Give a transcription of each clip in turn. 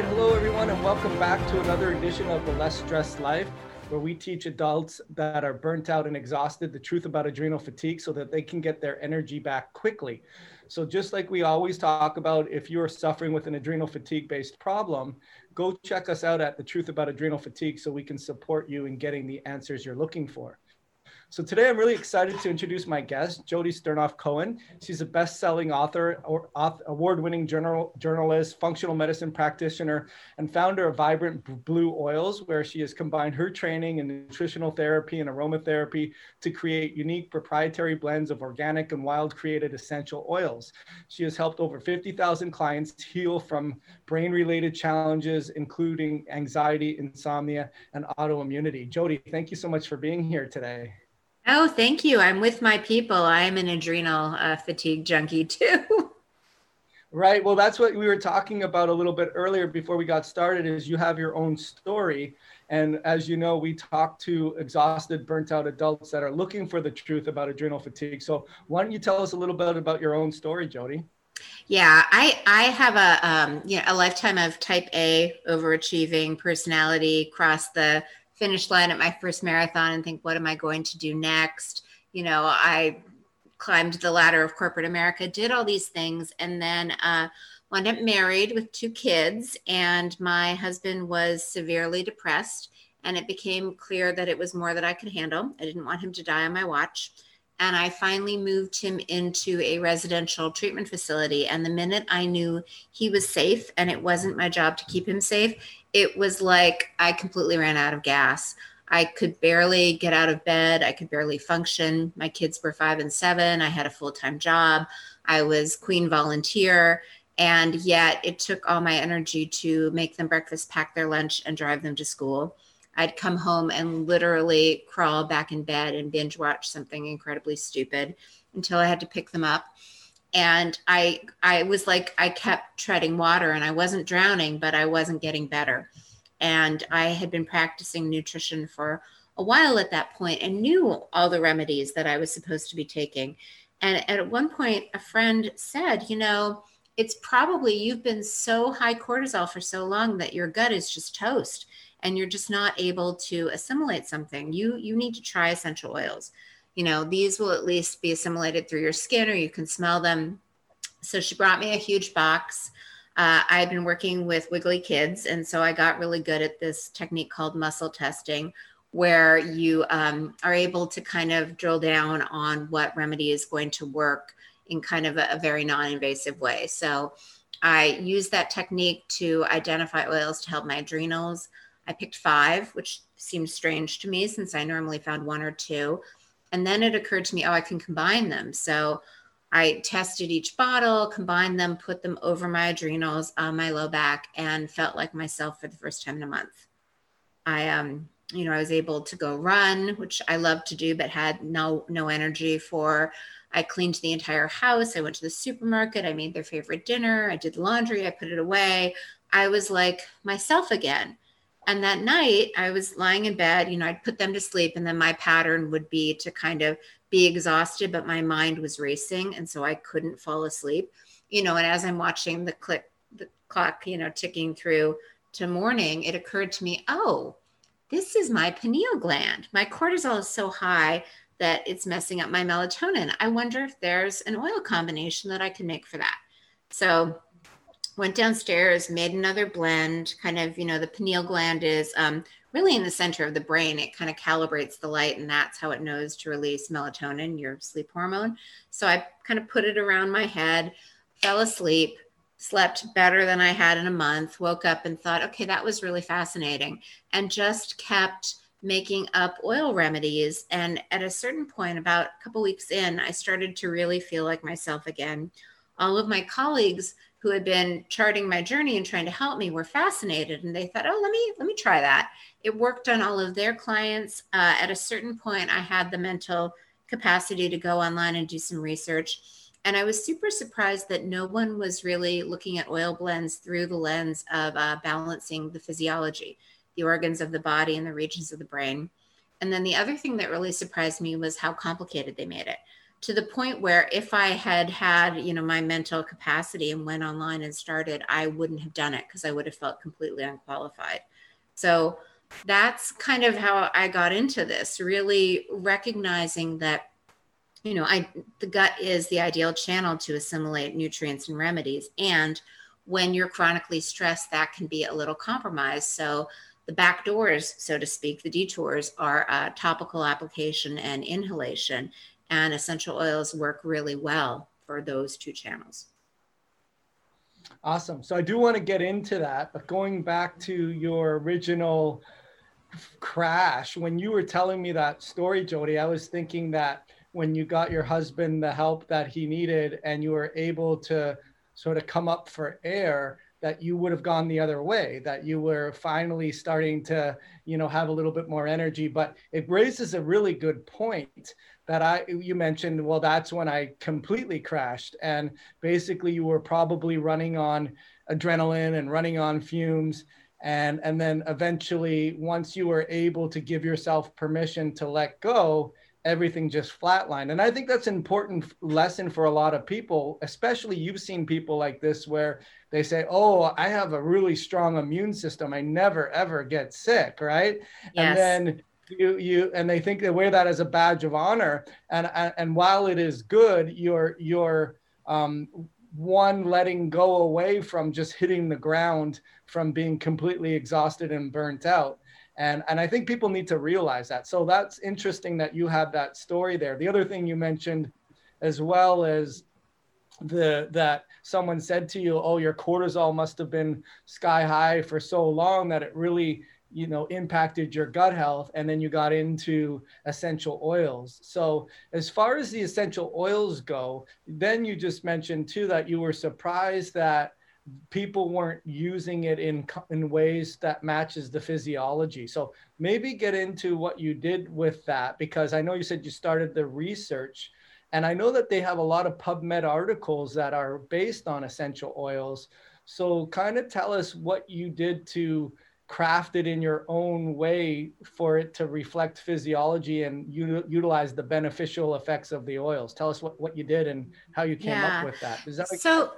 right, hello everyone, and welcome back to another edition of the Less Stressed Life, where we teach adults that are burnt out and exhausted the truth about adrenal fatigue so that they can get their energy back quickly. So, just like we always talk about, if you're suffering with an adrenal fatigue based problem, go check us out at the truth about adrenal fatigue so we can support you in getting the answers you're looking for. So today I'm really excited to introduce my guest, Jodi Sternoff Cohen. She's a best-selling author, or, award-winning journal, journalist, functional medicine practitioner, and founder of Vibrant Blue Oils, where she has combined her training in nutritional therapy and aromatherapy to create unique proprietary blends of organic and wild created essential oils. She has helped over 50,000 clients heal from brain-related challenges, including anxiety, insomnia, and autoimmunity. Jodi, thank you so much for being here today. Oh, thank you. I'm with my people. I'm an adrenal uh, fatigue junkie too. right. Well, that's what we were talking about a little bit earlier before we got started is you have your own story. And as you know, we talk to exhausted, burnt out adults that are looking for the truth about adrenal fatigue. So why don't you tell us a little bit about your own story, Jodi? Yeah, I I have a um, you know a lifetime of type A overachieving personality, cross the finish line at my first marathon and think, what am I going to do next? You know, I climbed the ladder of corporate America, did all these things, and then uh, wound up married with two kids. And my husband was severely depressed, and it became clear that it was more that I could handle. I didn't want him to die on my watch. And I finally moved him into a residential treatment facility. And the minute I knew he was safe and it wasn't my job to keep him safe, it was like I completely ran out of gas. I could barely get out of bed. I could barely function. My kids were five and seven. I had a full time job. I was queen volunteer. And yet it took all my energy to make them breakfast, pack their lunch, and drive them to school. I'd come home and literally crawl back in bed and binge watch something incredibly stupid until I had to pick them up and i i was like i kept treading water and i wasn't drowning but i wasn't getting better. And i had been practicing nutrition for a while at that point and knew all the remedies that i was supposed to be taking. And at one point a friend said you know it's probably you've been so high cortisol for so long that your gut is just toast and you're just not able to assimilate something. You you need to try essential oils you know, these will at least be assimilated through your skin or you can smell them. So she brought me a huge box. Uh, I had been working with Wiggly Kids, and so I got really good at this technique called muscle testing, where you um, are able to kind of drill down on what remedy is going to work in kind of a, a very non invasive way. So I used that technique to identify oils to help my adrenals. I picked five, which seemed strange to me since I normally found one or two. And then it occurred to me, oh, I can combine them. So I tested each bottle, combined them, put them over my adrenals on my low back, and felt like myself for the first time in a month. I um, you know, I was able to go run, which I love to do, but had no no energy for. I cleaned the entire house. I went to the supermarket. I made their favorite dinner. I did laundry. I put it away. I was like myself again. And that night, I was lying in bed. You know, I'd put them to sleep, and then my pattern would be to kind of be exhausted, but my mind was racing, and so I couldn't fall asleep. You know, and as I'm watching the click, the clock, you know, ticking through to morning, it occurred to me, oh, this is my pineal gland. My cortisol is so high that it's messing up my melatonin. I wonder if there's an oil combination that I can make for that. So went downstairs, made another blend. Kind of, you know, the pineal gland is um, really in the center of the brain. It kind of calibrates the light, and that's how it knows to release melatonin, your sleep hormone. So I kind of put it around my head, fell asleep, slept better than I had in a month, woke up and thought, okay, that was really fascinating, and just kept making up oil remedies. And at a certain point, about a couple weeks in, I started to really feel like myself again. All of my colleagues who had been charting my journey and trying to help me were fascinated and they thought oh let me let me try that. It worked on all of their clients. Uh, at a certain point i had the mental capacity to go online and do some research and i was super surprised that no one was really looking at oil blends through the lens of uh, balancing the physiology the organs of the body and the regions of the brain. And then the other thing that really surprised me was how complicated they made it to the point where if I had had, you know, my mental capacity and went online and started, I wouldn't have done it because I would have felt completely unqualified. So that's kind of how I got into this, really recognizing that, you know, I the gut is the ideal channel to assimilate nutrients and remedies. And when you're chronically stressed, that can be a little compromised. So the back doors, so to speak, the detours are uh, topical application and inhalation and essential oils work really well for those two channels. Awesome. So I do want to get into that, but going back to your original crash, when you were telling me that story, Jodi, I was thinking that when you got your husband the help that he needed and you were able to sort of come up for air, that you would have gone the other way, that you were finally starting to, you know, have a little bit more energy. But it raises a really good point that I you mentioned, well, that's when I completely crashed. And basically you were probably running on adrenaline and running on fumes. And and then eventually once you were able to give yourself permission to let go, everything just flatlined. And I think that's an important lesson for a lot of people, especially you've seen people like this where they say, Oh, I have a really strong immune system. I never ever get sick, right? Yes. And then you you and they think they wear that as a badge of honor and and while it is good you're you're um, one letting go away from just hitting the ground from being completely exhausted and burnt out and and i think people need to realize that so that's interesting that you had that story there the other thing you mentioned as well as the that someone said to you oh your cortisol must have been sky high for so long that it really you know impacted your gut health and then you got into essential oils. So as far as the essential oils go then you just mentioned too that you were surprised that people weren't using it in in ways that matches the physiology. So maybe get into what you did with that because i know you said you started the research and i know that they have a lot of pubmed articles that are based on essential oils so kind of tell us what you did to craft it in your own way for it to reflect physiology and u- utilize the beneficial effects of the oils. Tell us what, what you did and how you came yeah. up with that. Is that so?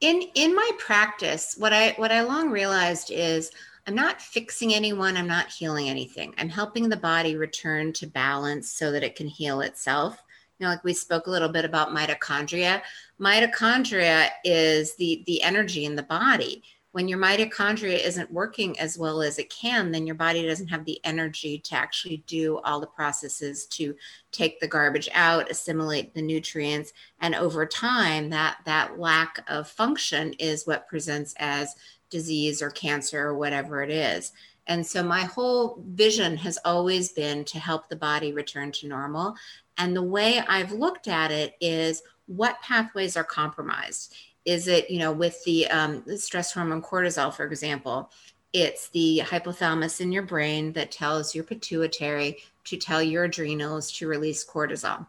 In in my practice, what I what I long realized is I'm not fixing anyone. I'm not healing anything. I'm helping the body return to balance so that it can heal itself. You know, like we spoke a little bit about mitochondria. Mitochondria is the the energy in the body when your mitochondria isn't working as well as it can, then your body doesn't have the energy to actually do all the processes to take the garbage out, assimilate the nutrients, and over time, that that lack of function is what presents as disease or cancer or whatever it is. And so my whole vision has always been to help the body return to normal. And the way I've looked at it is what pathways are compromised is it you know with the, um, the stress hormone cortisol for example it's the hypothalamus in your brain that tells your pituitary to tell your adrenals to release cortisol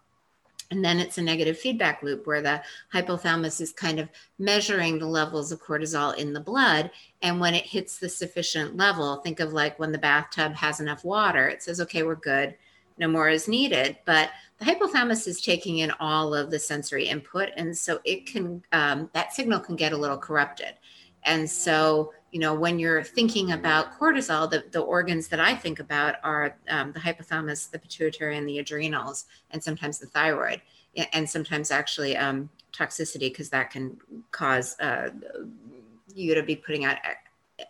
and then it's a negative feedback loop where the hypothalamus is kind of measuring the levels of cortisol in the blood. And when it hits the sufficient level, think of like when the bathtub has enough water, it says, okay, we're good no more is needed. But the hypothalamus is taking in all of the sensory input. And so it can, um, that signal can get a little corrupted. And so, you know, when you're thinking about cortisol, the, the organs that I think about are um, the hypothalamus, the pituitary, and the adrenals, and sometimes the thyroid, and sometimes actually um, toxicity, because that can cause uh, you to be putting out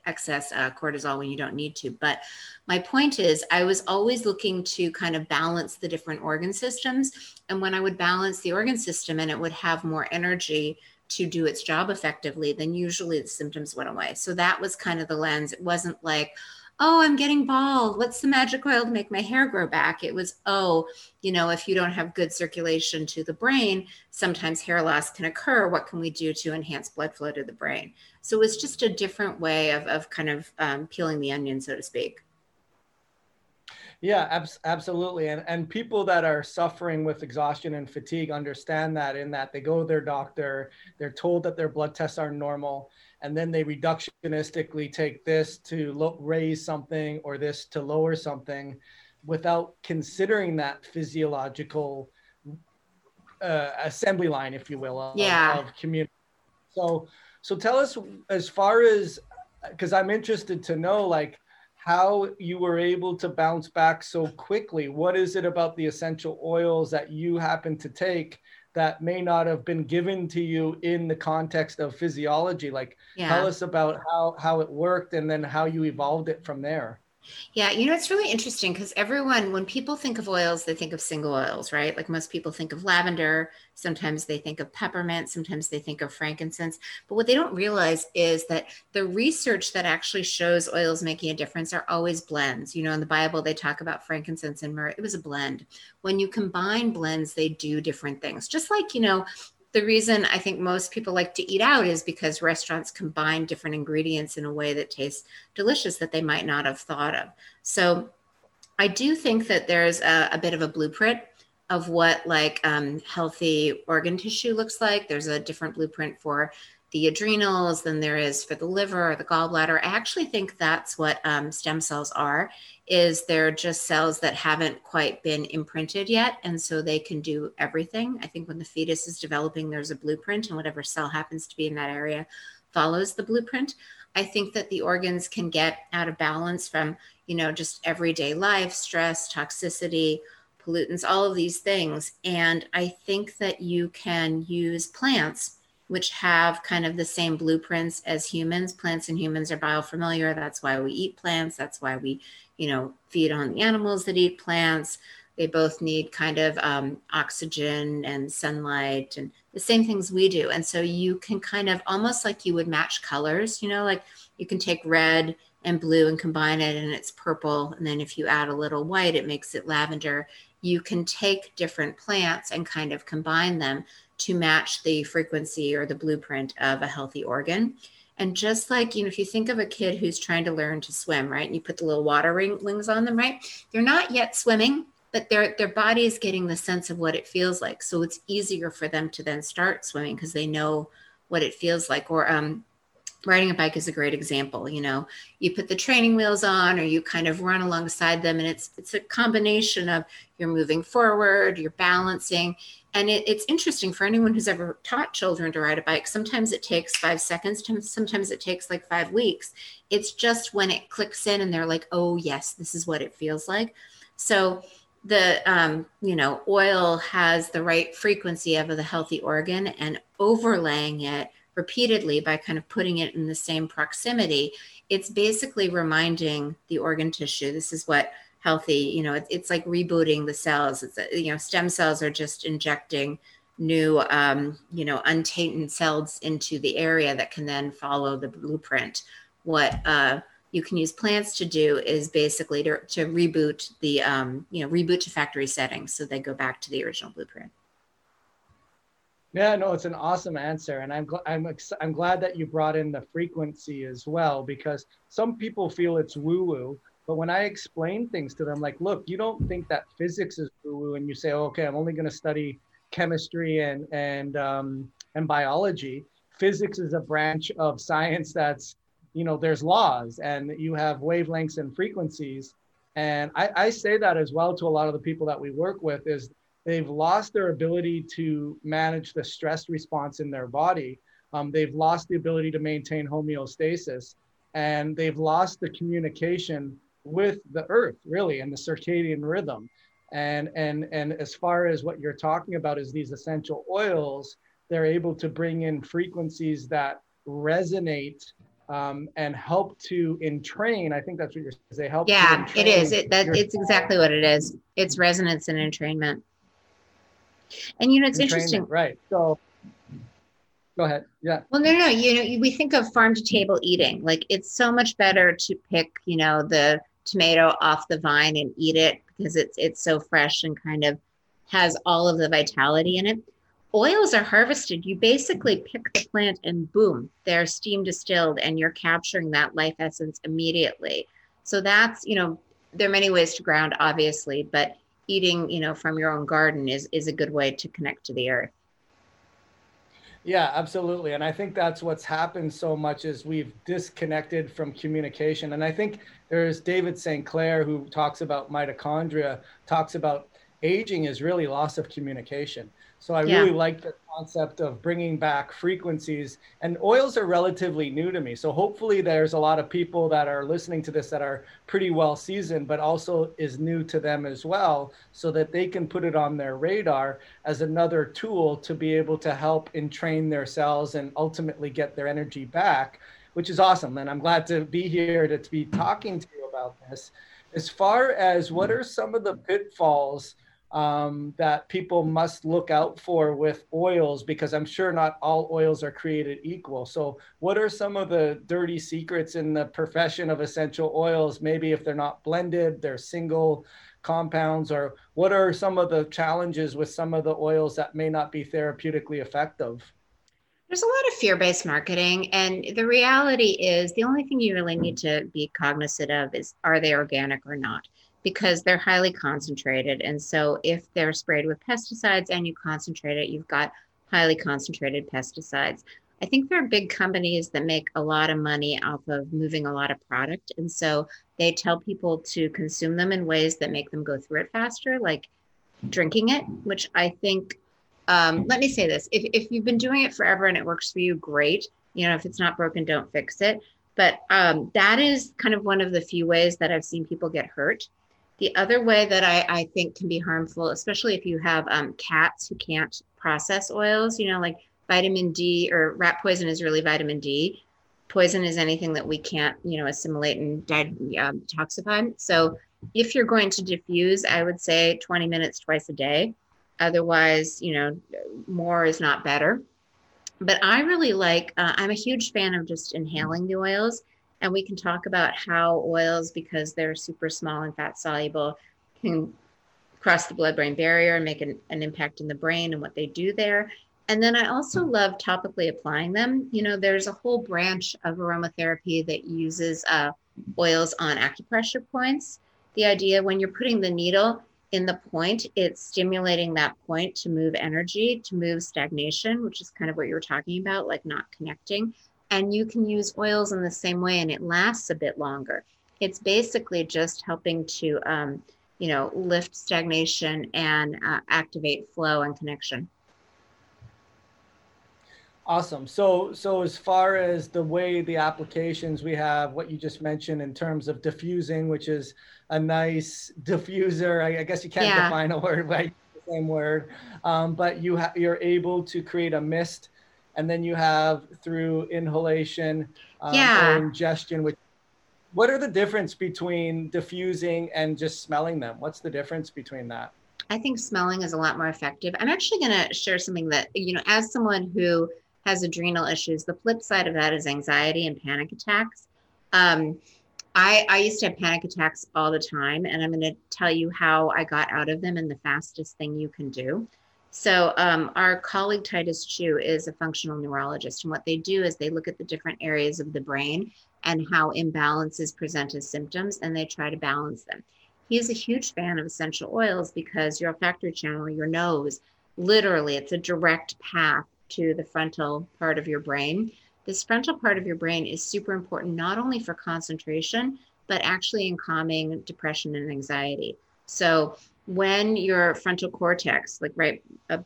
excess uh, cortisol when you don't need to. But my point is, I was always looking to kind of balance the different organ systems. And when I would balance the organ system and it would have more energy to do its job effectively, then usually the symptoms went away. So that was kind of the lens. It wasn't like, oh, I'm getting bald. What's the magic oil to make my hair grow back? It was, oh, you know, if you don't have good circulation to the brain, sometimes hair loss can occur. What can we do to enhance blood flow to the brain? So it was just a different way of, of kind of um, peeling the onion, so to speak. Yeah, abs- absolutely. And and people that are suffering with exhaustion and fatigue understand that in that they go to their doctor, they're told that their blood tests are normal, and then they reductionistically take this to lo- raise something or this to lower something without considering that physiological uh, assembly line, if you will, of, yeah. of community. So, so tell us as far as, because I'm interested to know, like, how you were able to bounce back so quickly. What is it about the essential oils that you happen to take that may not have been given to you in the context of physiology? Like, yeah. tell us about how how it worked and then how you evolved it from there. Yeah, you know, it's really interesting because everyone, when people think of oils, they think of single oils, right? Like most people think of lavender, sometimes they think of peppermint, sometimes they think of frankincense. But what they don't realize is that the research that actually shows oils making a difference are always blends. You know, in the Bible, they talk about frankincense and myrrh, it was a blend. When you combine blends, they do different things. Just like, you know, the reason I think most people like to eat out is because restaurants combine different ingredients in a way that tastes delicious that they might not have thought of. So I do think that there's a, a bit of a blueprint of what like um, healthy organ tissue looks like. There's a different blueprint for the adrenals than there is for the liver or the gallbladder. I actually think that's what um, stem cells are is they're just cells that haven't quite been imprinted yet and so they can do everything. I think when the fetus is developing there's a blueprint and whatever cell happens to be in that area follows the blueprint. I think that the organs can get out of balance from, you know, just everyday life, stress, toxicity, pollutants, all of these things and I think that you can use plants which have kind of the same blueprints as humans. Plants and humans are biofamiliar. That's why we eat plants. That's why we, you know, feed on the animals that eat plants. They both need kind of um, oxygen and sunlight and the same things we do. And so you can kind of almost like you would match colors, you know, like you can take red and blue and combine it and it's purple. And then if you add a little white, it makes it lavender. You can take different plants and kind of combine them to match the frequency or the blueprint of a healthy organ. And just like, you know, if you think of a kid who's trying to learn to swim, right? And you put the little water ring, rings on them, right? They're not yet swimming, but their their body is getting the sense of what it feels like. So it's easier for them to then start swimming because they know what it feels like. Or um, riding a bike is a great example. You know, you put the training wheels on or you kind of run alongside them and it's it's a combination of you're moving forward, you're balancing, and it, it's interesting for anyone who's ever taught children to ride a bike sometimes it takes five seconds sometimes it takes like five weeks. It's just when it clicks in and they're like oh yes this is what it feels like. So the um, you know oil has the right frequency of the healthy organ and overlaying it repeatedly by kind of putting it in the same proximity it's basically reminding the organ tissue this is what healthy you know it, it's like rebooting the cells. It's you know stem cells are just injecting new um, you know untainted cells into the area that can then follow the blueprint. What uh, you can use plants to do is basically to, to reboot the um, you know reboot to factory settings so they go back to the original blueprint. Yeah, no, it's an awesome answer, and I'm gl- I'm ex- I'm glad that you brought in the frequency as well because some people feel it's woo woo, but when I explain things to them, like, look, you don't think that physics is woo woo, and you say, okay, I'm only going to study chemistry and and um, and biology. Physics is a branch of science that's, you know, there's laws and you have wavelengths and frequencies. And I, I say that as well to a lot of the people that we work with is they've lost their ability to manage the stress response in their body. Um, they've lost the ability to maintain homeostasis and they've lost the communication with the earth really and the circadian rhythm. And and and as far as what you're talking about is these essential oils they're able to bring in frequencies that resonate um, and help to entrain. I think that's what you're saying. They help yeah it is. It, that it's exactly what it is. It's resonance and entrainment. And you know it's interesting right. So go ahead. Yeah. Well no no you know we think of farm to table eating. Like it's so much better to pick you know the tomato off the vine and eat it because it's it's so fresh and kind of has all of the vitality in it. Oils are harvested. You basically pick the plant and boom, they're steam distilled and you're capturing that life essence immediately. So that's, you know, there are many ways to ground obviously, but eating, you know, from your own garden is is a good way to connect to the earth. Yeah, absolutely. And I think that's what's happened so much is we've disconnected from communication. And I think there's David St. Clair who talks about mitochondria, talks about aging is really loss of communication. So I yeah. really like the concept of bringing back frequencies and oils are relatively new to me. So hopefully there's a lot of people that are listening to this that are pretty well seasoned, but also is new to them as well, so that they can put it on their radar as another tool to be able to help entrain their cells and ultimately get their energy back, which is awesome. And I'm glad to be here to, to be talking to you about this. As far as what mm-hmm. are some of the pitfalls um, that people must look out for with oils because I'm sure not all oils are created equal. So, what are some of the dirty secrets in the profession of essential oils? Maybe if they're not blended, they're single compounds, or what are some of the challenges with some of the oils that may not be therapeutically effective? There's a lot of fear based marketing. And the reality is, the only thing you really need to be cognizant of is are they organic or not? Because they're highly concentrated. And so if they're sprayed with pesticides and you concentrate it, you've got highly concentrated pesticides. I think there are big companies that make a lot of money off of moving a lot of product. And so they tell people to consume them in ways that make them go through it faster, like drinking it, which I think, um, let me say this if, if you've been doing it forever and it works for you, great. You know, if it's not broken, don't fix it. But um, that is kind of one of the few ways that I've seen people get hurt the other way that I, I think can be harmful, especially if you have um, cats who can't process oils, you know, like vitamin D or rat poison is really vitamin D. Poison is anything that we can't, you know, assimilate and um, detoxify. So if you're going to diffuse, I would say 20 minutes twice a day. Otherwise, you know, more is not better. But I really like, uh, I'm a huge fan of just inhaling the oils and we can talk about how oils, because they're super small and fat soluble, can cross the blood brain barrier and make an, an impact in the brain and what they do there. And then I also love topically applying them. You know, there's a whole branch of aromatherapy that uses uh, oils on acupressure points. The idea when you're putting the needle in the point, it's stimulating that point to move energy, to move stagnation, which is kind of what you were talking about, like not connecting and you can use oils in the same way and it lasts a bit longer. It's basically just helping to um, you know lift stagnation and uh, activate flow and connection. Awesome. So so as far as the way the applications we have what you just mentioned in terms of diffusing which is a nice diffuser i, I guess you can't yeah. define a word by the same word. Um, but you ha- you're able to create a mist and then you have through inhalation um, yeah. or ingestion which what are the difference between diffusing and just smelling them? What's the difference between that? I think smelling is a lot more effective. I'm actually going to share something that you know as someone who has adrenal issues the flip side of that is anxiety and panic attacks. Um, I, I used to have panic attacks all the time and i'm going to tell you how i got out of them and the fastest thing you can do so um, our colleague Titus Chiu is a functional neurologist, and what they do is they look at the different areas of the brain and how imbalances present as symptoms, and they try to balance them. He's a huge fan of essential oils because your olfactory channel, your nose, literally, it's a direct path to the frontal part of your brain. This frontal part of your brain is super important not only for concentration, but actually in calming depression and anxiety. So when your frontal cortex, like right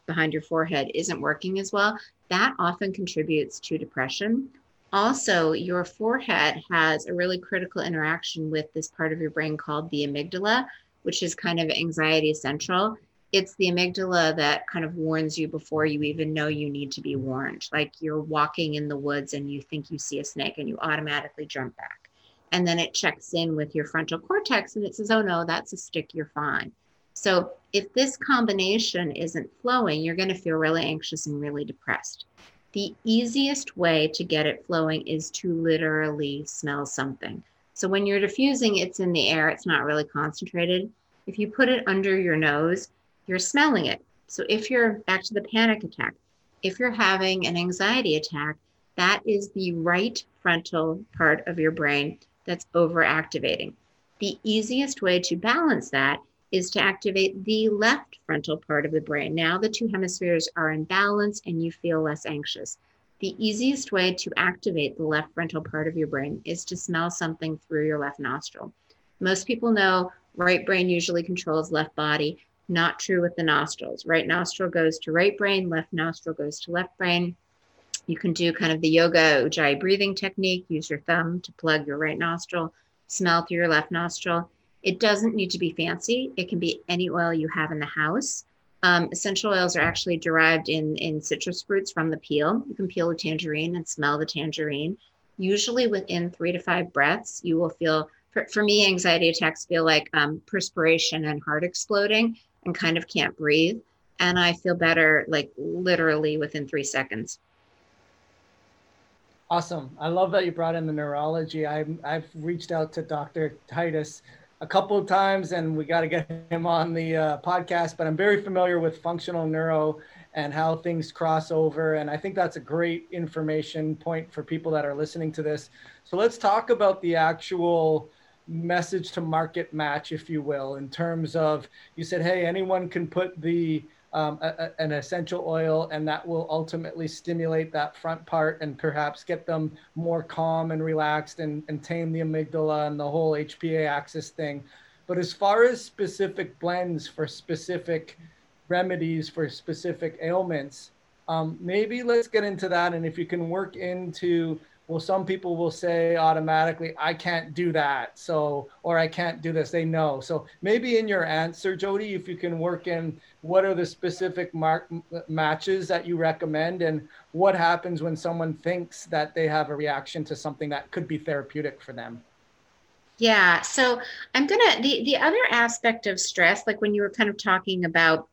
behind your forehead, isn't working as well, that often contributes to depression. Also, your forehead has a really critical interaction with this part of your brain called the amygdala, which is kind of anxiety central. It's the amygdala that kind of warns you before you even know you need to be warned. Like you're walking in the woods and you think you see a snake and you automatically jump back. And then it checks in with your frontal cortex and it says, oh no, that's a stick, you're fine. So if this combination isn't flowing, you're going to feel really anxious and really depressed. The easiest way to get it flowing is to literally smell something. So when you're diffusing, it's in the air, it's not really concentrated. If you put it under your nose, you're smelling it. So if you're back to the panic attack, if you're having an anxiety attack, that is the right frontal part of your brain that's overactivating. The easiest way to balance that is to activate the left frontal part of the brain. Now the two hemispheres are in balance and you feel less anxious. The easiest way to activate the left frontal part of your brain is to smell something through your left nostril. Most people know right brain usually controls left body. Not true with the nostrils. Right nostril goes to right brain, left nostril goes to left brain. You can do kind of the yoga ujjayi breathing technique. Use your thumb to plug your right nostril, smell through your left nostril. It doesn't need to be fancy. It can be any oil you have in the house. Um, essential oils are actually derived in, in citrus fruits from the peel. You can peel a tangerine and smell the tangerine. Usually within three to five breaths, you will feel, for, for me, anxiety attacks feel like um, perspiration and heart exploding and kind of can't breathe. And I feel better like literally within three seconds. Awesome. I love that you brought in the neurology. I've, I've reached out to Dr. Titus a couple of times and we got to get him on the uh, podcast, but I'm very familiar with functional neuro and how things cross over. And I think that's a great information point for people that are listening to this. So let's talk about the actual message to market match, if you will, in terms of you said, hey, anyone can put the um, a, a, an essential oil, and that will ultimately stimulate that front part and perhaps get them more calm and relaxed and, and tame the amygdala and the whole HPA axis thing. But as far as specific blends for specific remedies for specific ailments, um, maybe let's get into that. And if you can work into well some people will say automatically i can't do that so or i can't do this. They know. So maybe in your answer jodi if you can work in what are the specific mark matches that you recommend and what happens when someone thinks that they have a reaction to something that could be therapeutic for them. Yeah so i'm gonna the the other aspect of stress like when you were kind of talking about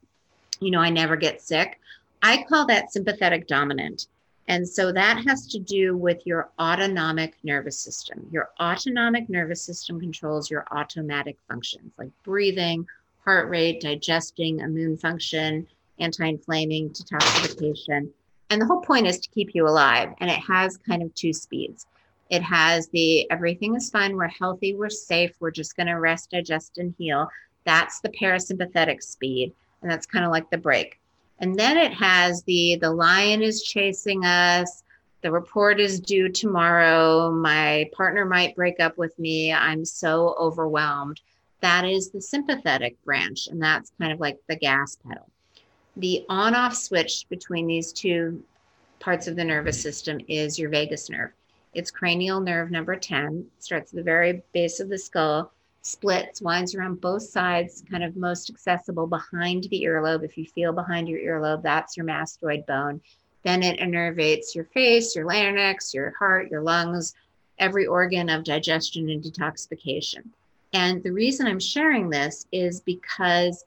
you know i never get sick i call that sympathetic dominant and so that has to do with your autonomic nervous system. Your autonomic nervous system controls your automatic functions like breathing, heart rate, digesting, immune function, anti inflaming, detoxification. And the whole point is to keep you alive. And it has kind of two speeds. It has the everything is fine, we're healthy, we're safe, we're just going to rest, digest, and heal. That's the parasympathetic speed. And that's kind of like the brake. And then it has the the lion is chasing us. The report is due tomorrow. My partner might break up with me. I'm so overwhelmed. That is the sympathetic branch, and that's kind of like the gas pedal. The on off switch between these two parts of the nervous system is your vagus nerve. It's cranial nerve number 10, starts at the very base of the skull splits, winds around both sides, kind of most accessible behind the earlobe. If you feel behind your earlobe, that's your mastoid bone. Then it innervates your face, your larynx, your heart, your lungs, every organ of digestion and detoxification. And the reason I'm sharing this is because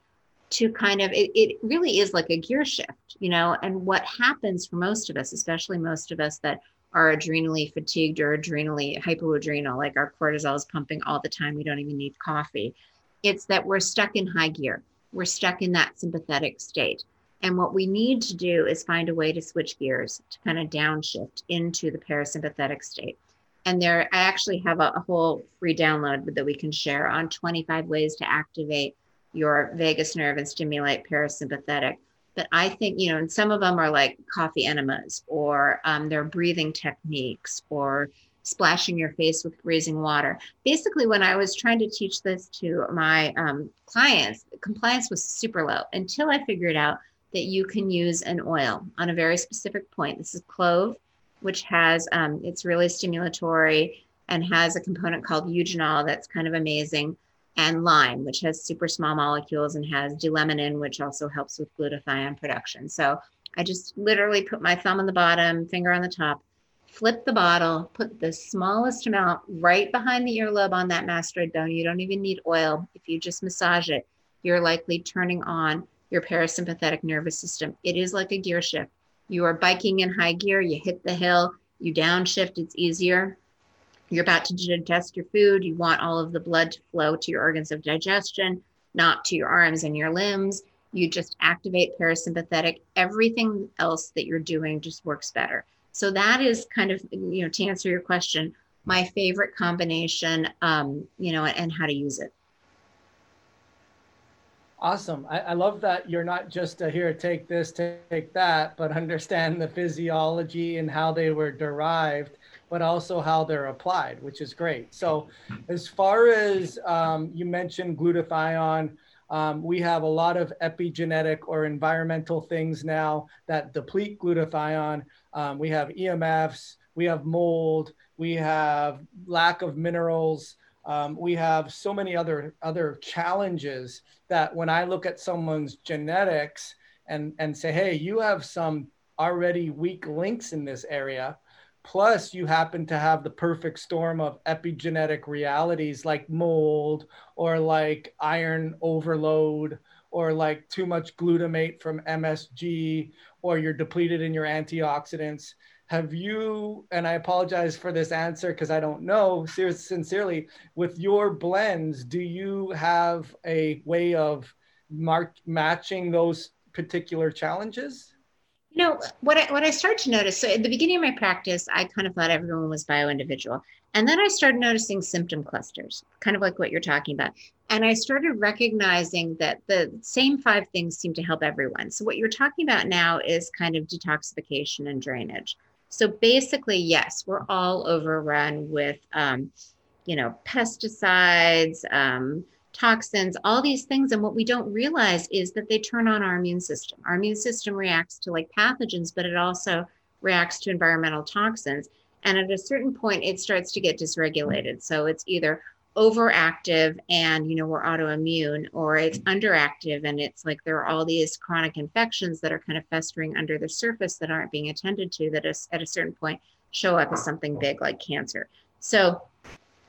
to kind of, it, it really is like a gear shift, you know, and what happens for most of us, especially most of us that are adrenally fatigued or adrenally hypoadrenal, like our cortisol is pumping all the time. We don't even need coffee. It's that we're stuck in high gear. We're stuck in that sympathetic state. And what we need to do is find a way to switch gears to kind of downshift into the parasympathetic state. And there, I actually have a, a whole free download that we can share on 25 ways to activate your vagus nerve and stimulate parasympathetic but I think, you know, and some of them are like coffee enemas or um, they're breathing techniques or splashing your face with freezing water. Basically, when I was trying to teach this to my um, clients, compliance was super low until I figured out that you can use an oil on a very specific point. This is clove, which has, um, it's really stimulatory and has a component called eugenol that's kind of amazing and lime, which has super small molecules and has d-limonene, which also helps with glutathione production. So I just literally put my thumb on the bottom, finger on the top, flip the bottle, put the smallest amount right behind the earlobe on that mastoid bone. You don't even need oil. If you just massage it, you're likely turning on your parasympathetic nervous system. It is like a gear shift. You are biking in high gear, you hit the hill, you downshift, it's easier you're about to digest your food, you want all of the blood to flow to your organs of digestion, not to your arms and your limbs. You just activate parasympathetic. Everything else that you're doing just works better. So that is kind of, you know, to answer your question, my favorite combination, um, you know, and how to use it. Awesome. I, I, love that you're not just a, here, take this, take that, but understand the physiology and how they were derived but also how they're applied, which is great. So, as far as um, you mentioned glutathione, Um, we have a lot of epigenetic or environmental things now that deplete glutathione. Um, we have EMFs, we have mold, we have lack of minerals. Um, we have so many other other challenges that when I look at someone's genetics and and say, hey, you have some already weak links in this area, plus you happen to have the perfect storm of epigenetic realities like mold or like iron overload or like too much glutamate from MSG or you're depleted in your antioxidants. Have you and i apologize for this answer because i don't know sincerely with your blends do you have a way of mark matching those particular challenges you know what I, what I started to notice so at the beginning of my practice i kind of thought everyone was bio individual and then i started noticing symptom clusters kind of like what you're talking about. And i started recognizing that the same five things seem to help everyone. So what you're talking about now is kind of detoxification and drainage. So basically, yes, we're all overrun with, um, you know, pesticides, um, toxins, all these things. And what we don't realize is that they turn on our immune system. Our immune system reacts to like pathogens, but it also reacts to environmental toxins. And at a certain point, it starts to get dysregulated. So it's either overactive and you know we're autoimmune or it's underactive and it's like there are all these chronic infections that are kind of festering under the surface that aren't being attended to that is, at a certain point show up as something big like cancer so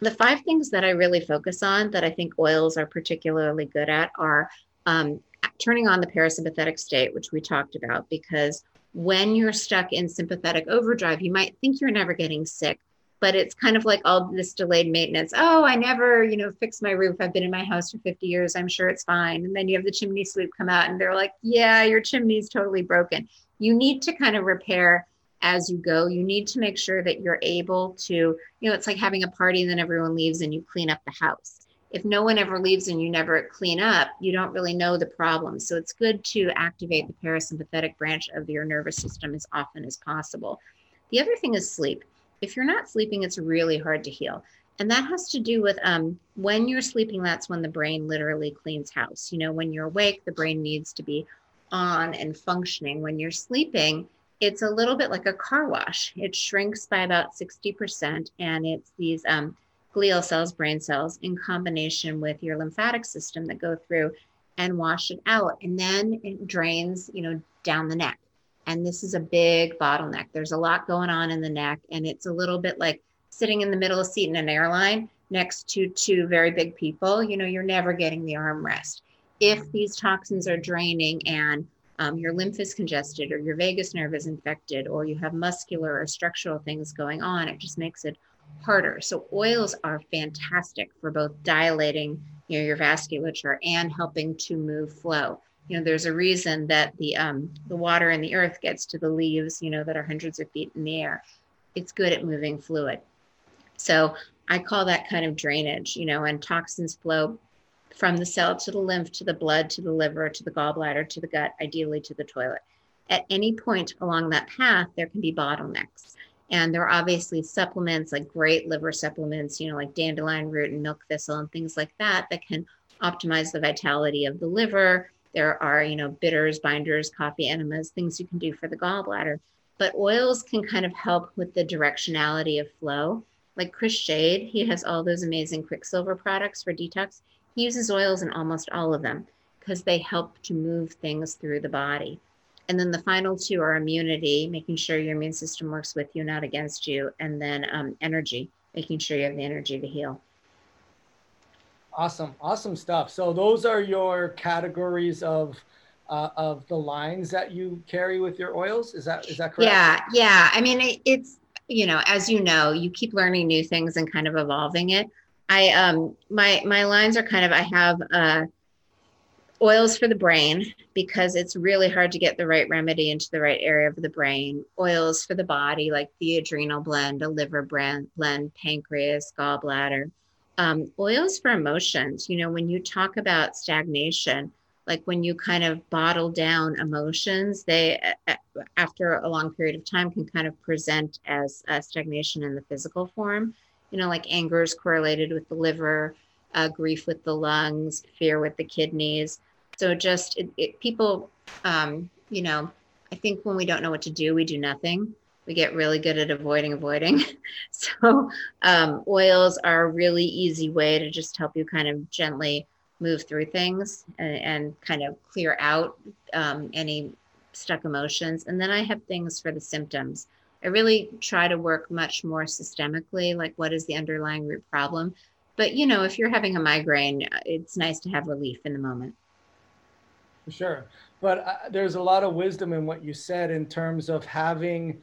the five things that i really focus on that i think oils are particularly good at are um, turning on the parasympathetic state which we talked about because when you're stuck in sympathetic overdrive you might think you're never getting sick but it's kind of like all this delayed maintenance. Oh, I never, you know, fix my roof. I've been in my house for 50 years. I'm sure it's fine. And then you have the chimney sweep come out and they're like, yeah, your chimney's totally broken. You need to kind of repair as you go. You need to make sure that you're able to, you know, it's like having a party and then everyone leaves and you clean up the house. If no one ever leaves and you never clean up, you don't really know the problem. So it's good to activate the parasympathetic branch of your nervous system as often as possible. The other thing is sleep if you're not sleeping, it's really hard to heal. And that has to do with um, when you're sleeping, that's when the brain literally cleans house. You know, when you're awake, the brain needs to be on and functioning. When you're sleeping, it's a little bit like a car wash. It shrinks by about 60%, and it's these um, glial cells, brain cells, in combination with your lymphatic system that go through and wash it out. And then it drains, you know, down the neck. And this is a big bottleneck. There's a lot going on in the neck, and it's a little bit like sitting in the middle of seat in an airline next to two very big people. You know, you're never getting the armrest. If these toxins are draining and um, your lymph is congested or your vagus nerve is infected or you have muscular or structural things going on, it just makes it harder. So oils are fantastic for both dilating you know, your vasculature and helping to move flow. You know there's a reason that the um, the water in the earth gets to the leaves you know that are hundreds of feet in the air. It's good at moving fluid. So i call that kind of drainage you know and toxins flow from the cell to the lymph to the blood to the liver to the gallbladder to the gut ideally to the toilet at any point along that path there can be bottlenecks and there are obviously supplements like great liver supplements you know like dandelion root and milk thistle and things like that that can optimize the vitality of the liver there are, you know, bitters, binders, coffee enemas, things you can do for the gallbladder. But oils can kind of help with the directionality of flow. Like Chris Shade, he has all those amazing Quicksilver products for detox. He uses oils in almost all of them because they help to move things through the body. And then the final two are immunity, making sure your immune system works with you, not against you. And then um, energy, making sure you have the energy to heal. Awesome, awesome stuff. So those are your categories of uh, of the lines that you carry with your oils. Is that is that correct? Yeah, yeah. I mean, it, it's you know, as you know, you keep learning new things and kind of evolving it. I um my my lines are kind of I have uh oils for the brain because it's really hard to get the right remedy into the right area of the brain. Oils for the body like the adrenal blend, a liver blend, blend pancreas, gallbladder. Um, oils for emotions. You know when you talk about stagnation like when you kind of bottle down emotions they after a long period of time can kind of present as stagnation in the physical form you know like anger is correlated with the liver uh, grief with the lungs, fear with the kidneys. So just it, it, people, um, you know, I think when we don't know what to do, we do nothing. We get really good at avoiding, avoiding. so um, oils are a really easy way to just help you kind of gently move through things and, and kind of clear out um, any stuck emotions. And then I have things for the symptoms. I really try to work much more systemically, like what is the underlying root problem. But you know, if you're having a migraine, it's nice to have relief in the moment. For sure. But uh, there's a lot of wisdom in what you said in terms of having.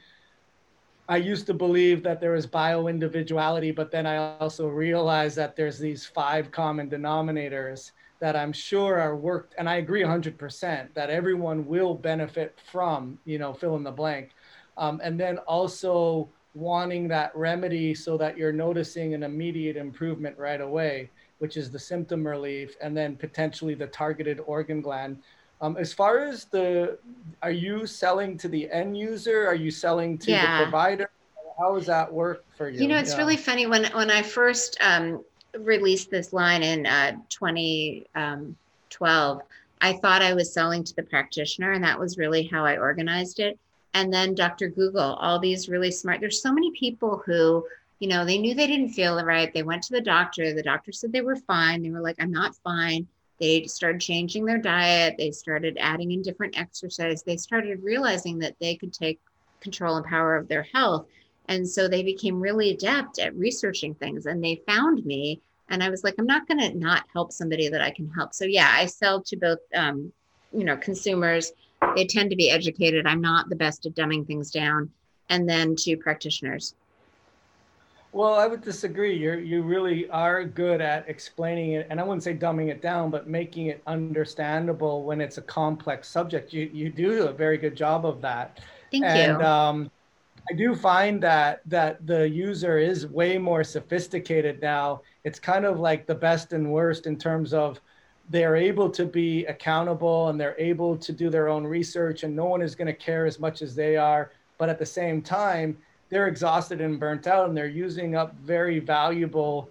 I used to believe that there was bio individuality, but then I also realized that there's these five common denominators that I'm sure are worked, and I agree 100% that everyone will benefit from, you know, fill in the blank. Um, and then also wanting that remedy so that you're noticing an immediate improvement right away, which is the symptom relief, and then potentially the targeted organ gland. Um, as far as the, are you selling to the end user? Are you selling to yeah. the provider? How does that work for you? You know, it's yeah. really funny when when I first um, released this line in uh, 2012. Um, I thought I was selling to the practitioner, and that was really how I organized it and then Dr. Google, all these really smart. There's so many people who, you know, they knew they didn't feel right. They went to the doctor. The doctor said they were fine. They were like, I'm not fine. They started changing their diet. They started adding in different exercise. They started realizing that they could take control and power of their health. And so they became really adept at researching things and they found me. And I was like, I'm not going to not help somebody that I can help. So, yeah, I sell to both, um, you know, consumers they tend to be educated. I'm not the best at dumbing things down. And then to practitioners. Well, I would disagree. You you really are good at explaining it, and I wouldn't say dumbing it down, but making it understandable when it's a complex subject. You you do a very good job of that. Thank you. and, you. Um, I do find that that the user is way more sophisticated now. It's kind of like the best and worst in terms of they're able to be accountable and they're able to do their own research and no one is going to care as much as they are but at the same time they're exhausted and burnt out and they're using up very valuable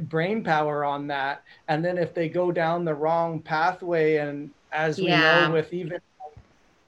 brain power on that and then if they go down the wrong pathway and as we yeah. know with even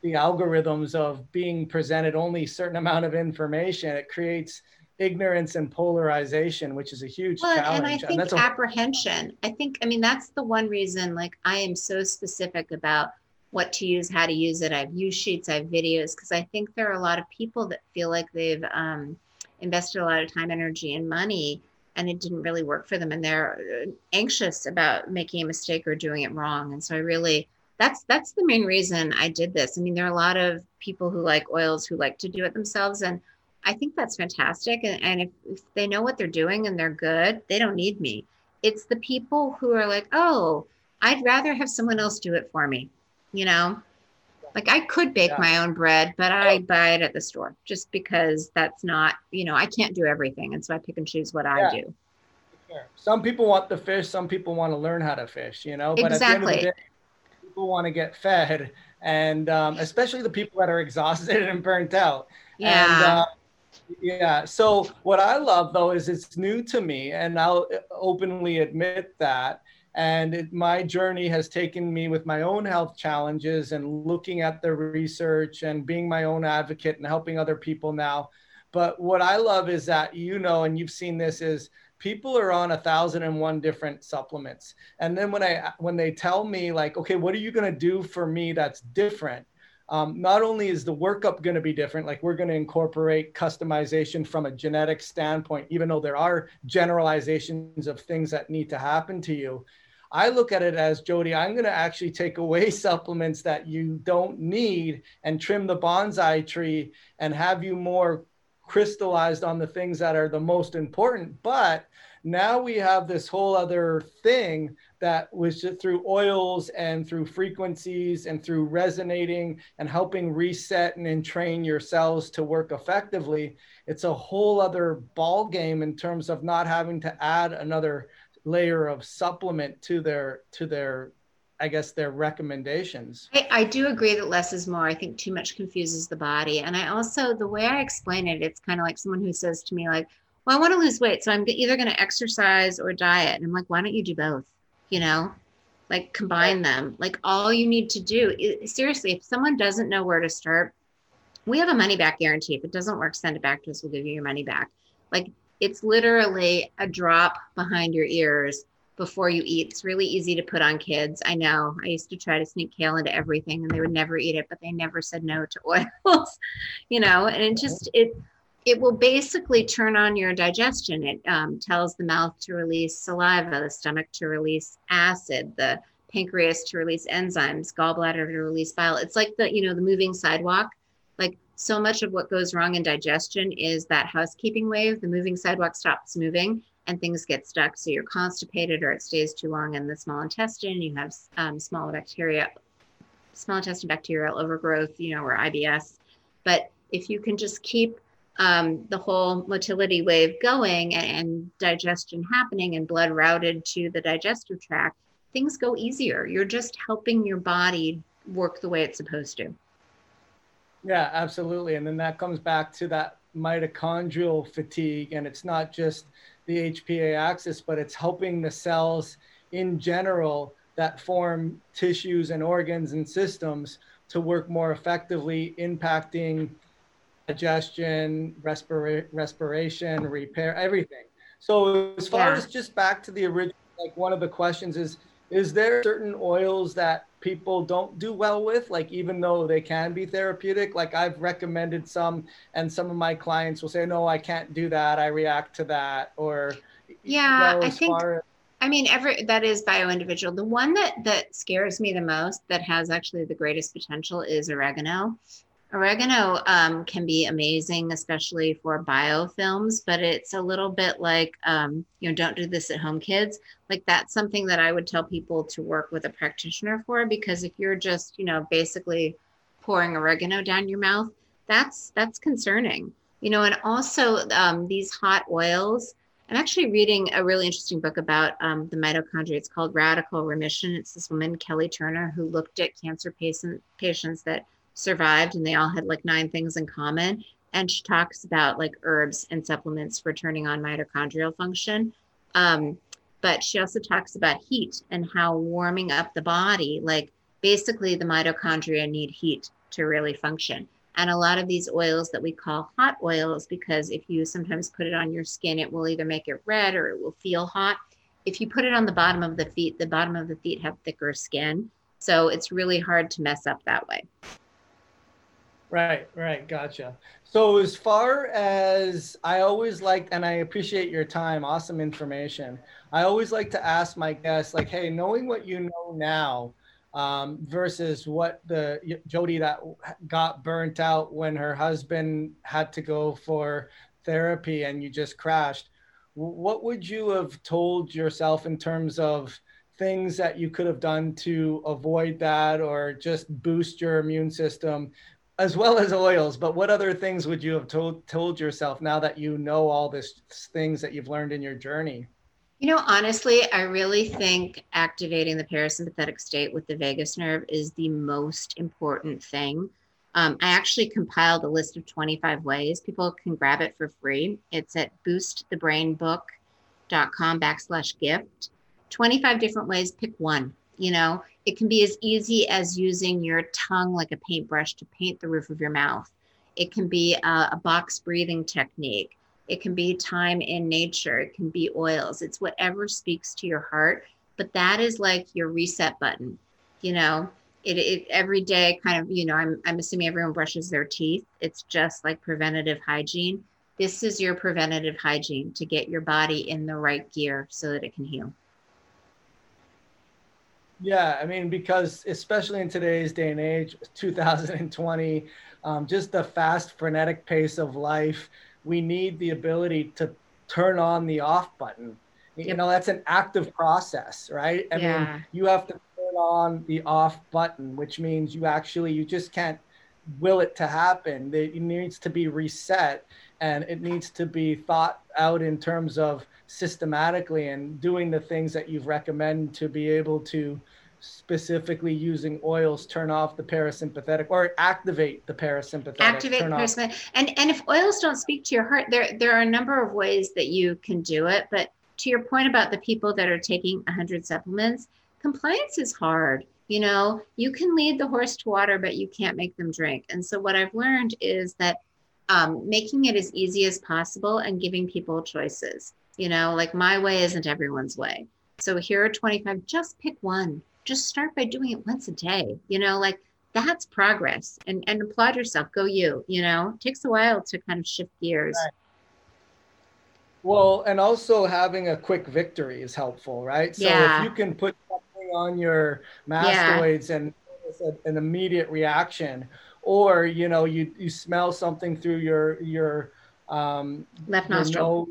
the algorithms of being presented only certain amount of information it creates ignorance and polarization, which is a huge well, challenge. And I think and apprehension. I think, I mean, that's the one reason, like, I am so specific about what to use, how to use it. I have use sheets, I have videos, because I think there are a lot of people that feel like they've um, invested a lot of time, energy, and money, and it didn't really work for them. And they're uh, anxious about making a mistake or doing it wrong. And so I really, that's that's the main reason I did this. I mean, there are a lot of people who like oils who like to do it themselves, and I think that's fantastic. And, and if, if they know what they're doing and they're good, they don't need me. It's the people who are like, oh, I'd rather have someone else do it for me. You know, like I could bake yeah. my own bread, but I buy it at the store just because that's not, you know, I can't do everything. And so I pick and choose what yeah. I do. Some people want the fish, some people want to learn how to fish, you know, but exactly. at the end of the day, people want to get fed. And um, especially the people that are exhausted and burnt out. Yeah. And, uh, yeah. So what I love though is it's new to me, and I'll openly admit that. And it, my journey has taken me with my own health challenges and looking at the research and being my own advocate and helping other people now. But what I love is that you know, and you've seen this is people are on a thousand and one different supplements. And then when I when they tell me like, okay, what are you going to do for me that's different? Um, not only is the workup going to be different, like we're going to incorporate customization from a genetic standpoint, even though there are generalizations of things that need to happen to you. I look at it as Jodi, I'm going to actually take away supplements that you don't need and trim the bonsai tree and have you more crystallized on the things that are the most important. But now we have this whole other thing that was just through oils and through frequencies and through resonating and helping reset and entrain your cells to work effectively. It's a whole other ball game in terms of not having to add another layer of supplement to their to their I guess their recommendations. I, I, do agree that less is more. I think too much confuses the body. And I also, the way I explain it, it's kind of like someone who says to me, like, well, I want to lose weight. So I'm either going to exercise or diet. And I'm like, why don't you do both? You know, like combine them. Like all you need to do is, seriously, if someone doesn't know where to start, we have a money back guarantee. If it doesn't work, send it back to us. We'll give you your money back. Like it's literally a drop behind your ears before you eat. It's really easy to put on kids. I know. I used to try to sneak kale into everything and they would never eat it, but they never said no to oils, you know, and it just, it, it will basically turn on your digestion. It um, tells the mouth to release saliva, the stomach to release acid, the pancreas to release enzymes, gallbladder to release bile. It's like the, you know, the moving sidewalk. Like so much of what goes wrong in digestion is that housekeeping wave. The moving sidewalk stops moving and things get stuck. So you're constipated or it stays too long in the small intestine. You have um, small bacteria, small intestine bacterial overgrowth, you know, or IBS. But if you can just keep um, the whole motility wave going and, digestion happening and blood routed to the digestive tract, things go easier. You're just helping your body work the way it's supposed to. Yeah, absolutely. And then that comes back to that mitochondrial fatigue. And it's not just the HPA axis, but it's helping the cells in general that form tissues and organs and systems to work more effectively, impacting digestion, respira- respiration, repair, everything. So as far yeah. as just back to the original, like one of the questions is, is there certain oils that people don't do well with like even though they can be therapeutic like i've recommended some and some of my clients will say no i can't do that i react to that or yeah you know, i think as- i mean every that is bio individual the one that that scares me the most that has actually the greatest potential is oregano Oregano um, can be amazing, especially for biofilms, but it's a little bit like, um, you know, don't do this at home, kids. Like that's something that I would tell people to work with a practitioner for, because if you're just, you know, basically pouring oregano down your mouth, that's that's concerning, you know. And also um, these hot oils. I'm actually reading a really interesting book about um, the mitochondria. It's called Radical Remission. It's this woman, Kelly Turner, who looked at cancer patient, patients that survived and they all had like nine things in common. And she talks about like herbs and supplements for turning on mitochondrial function. Um, but she also talks about heat and how warming up the body, like basically the mitochondria need heat to really function. And a lot of these oils that we call hot oils, because if you sometimes put it on your skin, it will either make it red or it will feel hot. If you put it on the bottom of the feet, the bottom of the feet have thicker skin. So it's really hard to mess up that way. Right, right, gotcha. So as far as I always like, and I appreciate your time, awesome information. I always like to ask my guests, like, hey, knowing what you know now um, versus what the Jodi that got burnt out when her husband had to go for therapy and you just crashed, what would you have told yourself in terms of things that you could have done to avoid that or just boost your immune system as well as oils but what other things would you have told told yourself now that you know all these things that you've learned in your journey? You know honestly i really think activating the parasympathetic state with the vagus nerve is the most important thing. Um, i actually compiled a list of 25 ways people can grab it for free. It's at boostthebrainbook.com backslash gift. 25 different ways pick one you know it can be as easy as using your tongue like a paintbrush to paint the roof of your mouth. It can be a, a box breathing technique. It can be time in nature. It can be oils. It's whatever speaks to your heart. But that is like your reset button. You know, it, it every day kind of, you know, I'm, I'm assuming everyone brushes their teeth. It's just like preventative hygiene. This is your preventative hygiene to get your body in the right gear so that it can heal. Yeah, I mean, because especially in today's day and age, 2020, um, just the fast, frenetic pace of life, we need the ability to turn on the off button. Yep. You know, that's an active process, right? I yeah. mean, you have to turn on the off button, which means you actually, you just can't will it to happen. It needs to be reset and it needs to be thought out in terms of systematically and doing the things that you've recommended to be able to specifically using oils turn off the parasympathetic or activate the parasympathetic activate the parasympathetic. And and if oils don't speak to your heart there there are a number of ways that you can do it. But to your point about the people that are taking 100 supplements compliance is hard you know you can lead the horse to water but you can't make them drink. And so what i've learned is that um, making it as easy as possible and giving people choices. You know like my way isn't everyone's way. So here are 25 just pick one. Just start by doing it once a day. You know like that's progress. And and applaud yourself. Go you you know? It takes a while to kind of shift gears. Right. well and also having a quick victory is helpful right? So yeah. if you can put something on your mastoids yeah. and an immediate reaction or you know you you smell something through your your um left nostril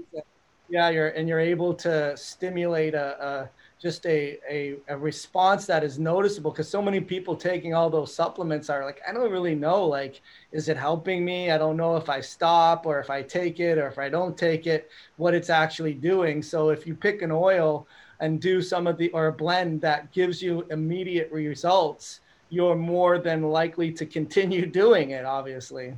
yeah you're and you're able to stimulate a, a just a, a, a response that is noticeable because so many people taking all those supplements are like i don't really know like is it helping me? I don't know if i stop or if i take it or if i don't take it what it's actually doing. So if you pick an oil and do some of the or a blend that gives you immediate results you're more than likely to continue doing it obviously.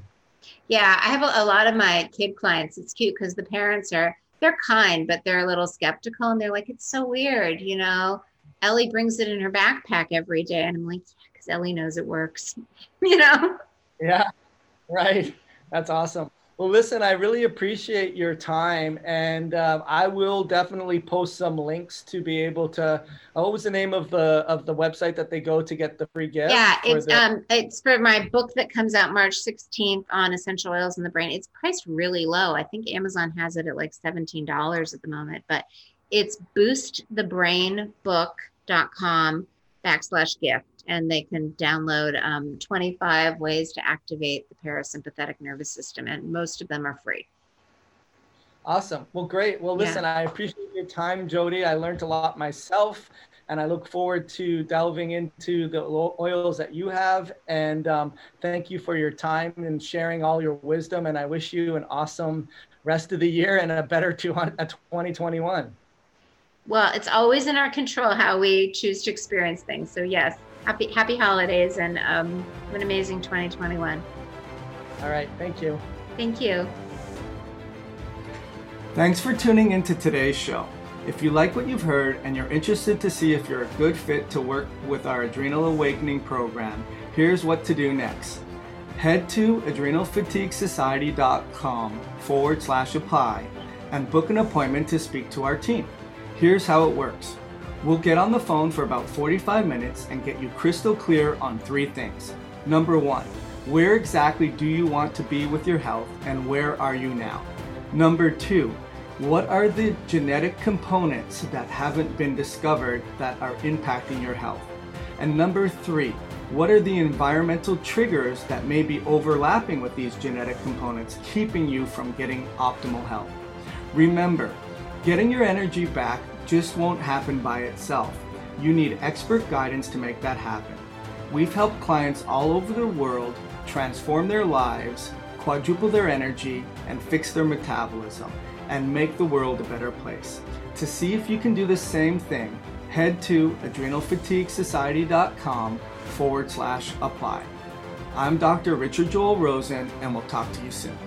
Yeah i have a, a lot of my kid clients it's cute because the parents are they're kind, but they're a little skeptical and they're like, it's so weird, you know. Ellie brings it in her backpack every day. And I'm like, yeah, because Ellie knows it works, you know? Yeah, right. That's awesome. Well, listen, I really appreciate your time, and uh, I will definitely post some links to be able to. Uh, what was the name of the of the website that they go to get the free gift? Yeah, it's the- um, it's for my book that comes out March 16th on essential oils in the brain. It's priced really low. I think Amazon has it at like seventeen dollars at the moment, but it's boostthebrainbook.com backslash gift and they can download um, 25 ways to activate the parasympathetic nervous system, and most of them are free. Awesome. Well, great. Well, listen, yeah. I appreciate your time, Jodi. I learned a lot myself, and I look forward to delving into the oils that you have. And um, thank you for your time and sharing all your wisdom. And I wish you an awesome rest of the year and a better 2021. Well, it's always in our control how we choose to experience things. So, yes, happy happy holidays and um, an amazing 2021. All right. Thank you. Thank you. Thanks for tuning into today's show. If you like what you've heard and you're interested to see if you're a good fit to work with our Adrenal Awakening program, here's what to do next. Head to adrenalfatiguesociety.com forward slash apply and book an appointment to speak to our team. Here's how it works. We'll get on the phone for about 45 minutes and get you crystal clear on three things. Number one, where exactly do you want to be with your health and where are you now? Number two, what are the genetic components that haven't been discovered that are impacting your health? And number three, what are the environmental triggers that may be overlapping with these genetic components, keeping you from getting optimal health? Remember, getting your energy back just won't happen by itself. You need expert guidance to make that happen. We've helped clients all over the world transform their lives, quadruple their energy, and fix their metabolism, and make the world a better place. To see if you can do the same thing, head to adrenalfatiguesociety.com forward slash apply. I'm Dr. Richard Joel Rosen, and we'll talk to you soon.